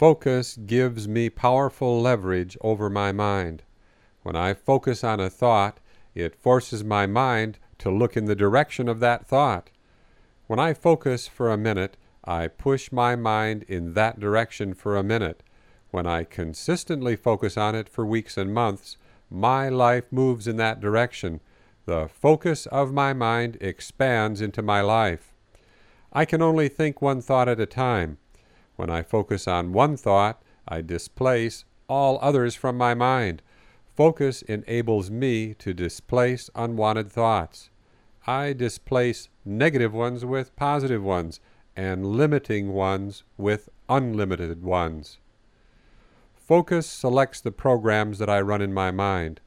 Focus gives me powerful leverage over my mind. When I focus on a thought, it forces my mind to look in the direction of that thought. When I focus for a minute, I push my mind in that direction for a minute. When I consistently focus on it for weeks and months, my life moves in that direction. The focus of my mind expands into my life. I can only think one thought at a time. When I focus on one thought, I displace all others from my mind. Focus enables me to displace unwanted thoughts. I displace negative ones with positive ones, and limiting ones with unlimited ones. Focus selects the programs that I run in my mind.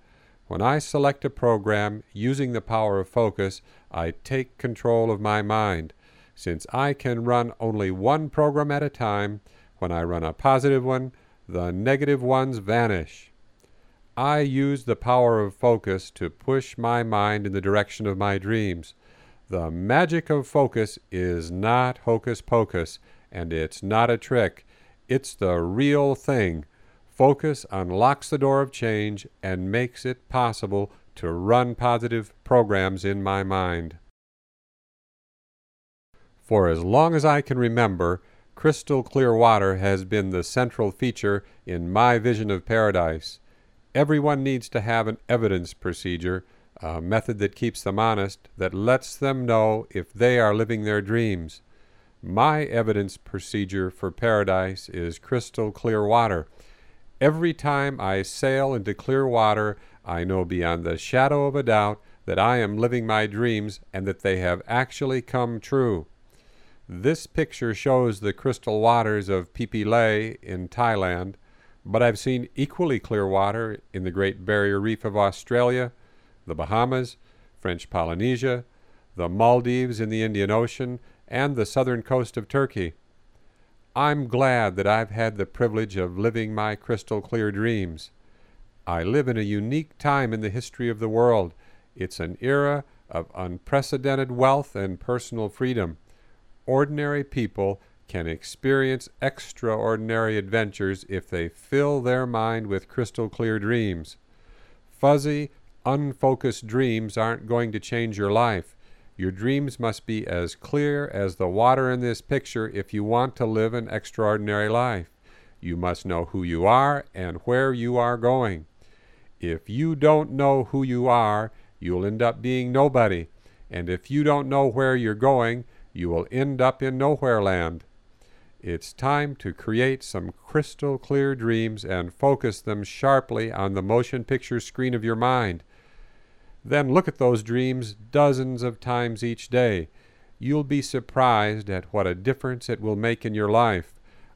When I select a program using the power of focus, I take control of my mind. Since I can run only one program at a time, when I run a positive one, the negative ones vanish. I use the power of focus to push my mind in the direction of my dreams. The magic of focus is not hocus pocus, and it's not a trick. It's the real thing. Focus unlocks the door of change and makes it possible to run positive programs in my mind. For as long as I can remember, crystal clear water has been the central feature in my vision of paradise. Everyone needs to have an evidence procedure, a method that keeps them honest, that lets them know if they are living their dreams. My evidence procedure for paradise is crystal clear water. Every time I sail into clear water, I know beyond the shadow of a doubt that I am living my dreams and that they have actually come true. This picture shows the crystal waters of Leh in Thailand, but I've seen equally clear water in the Great Barrier Reef of Australia, the Bahamas, French Polynesia, the Maldives in the Indian Ocean, and the southern coast of Turkey. I'm glad that I've had the privilege of living my crystal clear dreams. I live in a unique time in the history of the world. It's an era of unprecedented wealth and personal freedom ordinary people can experience extraordinary adventures if they fill their mind with crystal clear dreams. Fuzzy, unfocused dreams aren't going to change your life. Your dreams must be as clear as the water in this picture if you want to live an extraordinary life. You must know who you are and where you are going. If you don't know who you are, you'll end up being nobody. And if you don't know where you're going, you will end up in nowhere land. It's time to create some crystal clear dreams and focus them sharply on the motion picture screen of your mind. Then look at those dreams dozens of times each day. You'll be surprised at what a difference it will make in your life.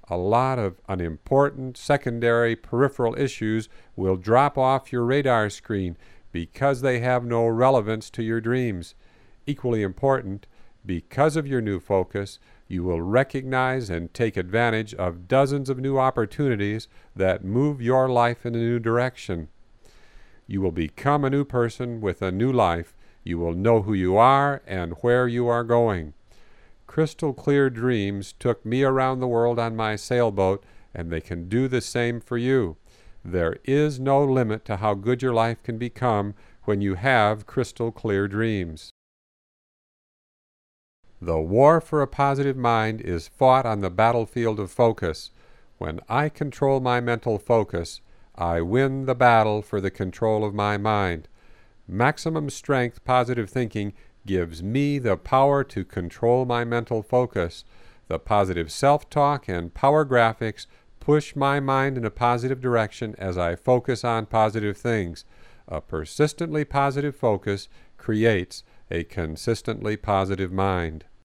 A lot of unimportant secondary peripheral issues will drop off your radar screen because they have no relevance to your dreams. Equally important, because of your new focus, you will recognize and take advantage of dozens of new opportunities that move your life in a new direction. You will become a new person with a new life. You will know who you are and where you are going. Crystal clear dreams took me around the world on my sailboat, and they can do the same for you. There is no limit to how good your life can become when you have crystal clear dreams. The war for a positive mind is fought on the battlefield of focus. When I control my mental focus, I win the battle for the control of my mind. Maximum strength positive thinking gives me the power to control my mental focus. The positive self talk and power graphics push my mind in a positive direction as I focus on positive things. A persistently positive focus creates a consistently positive mind.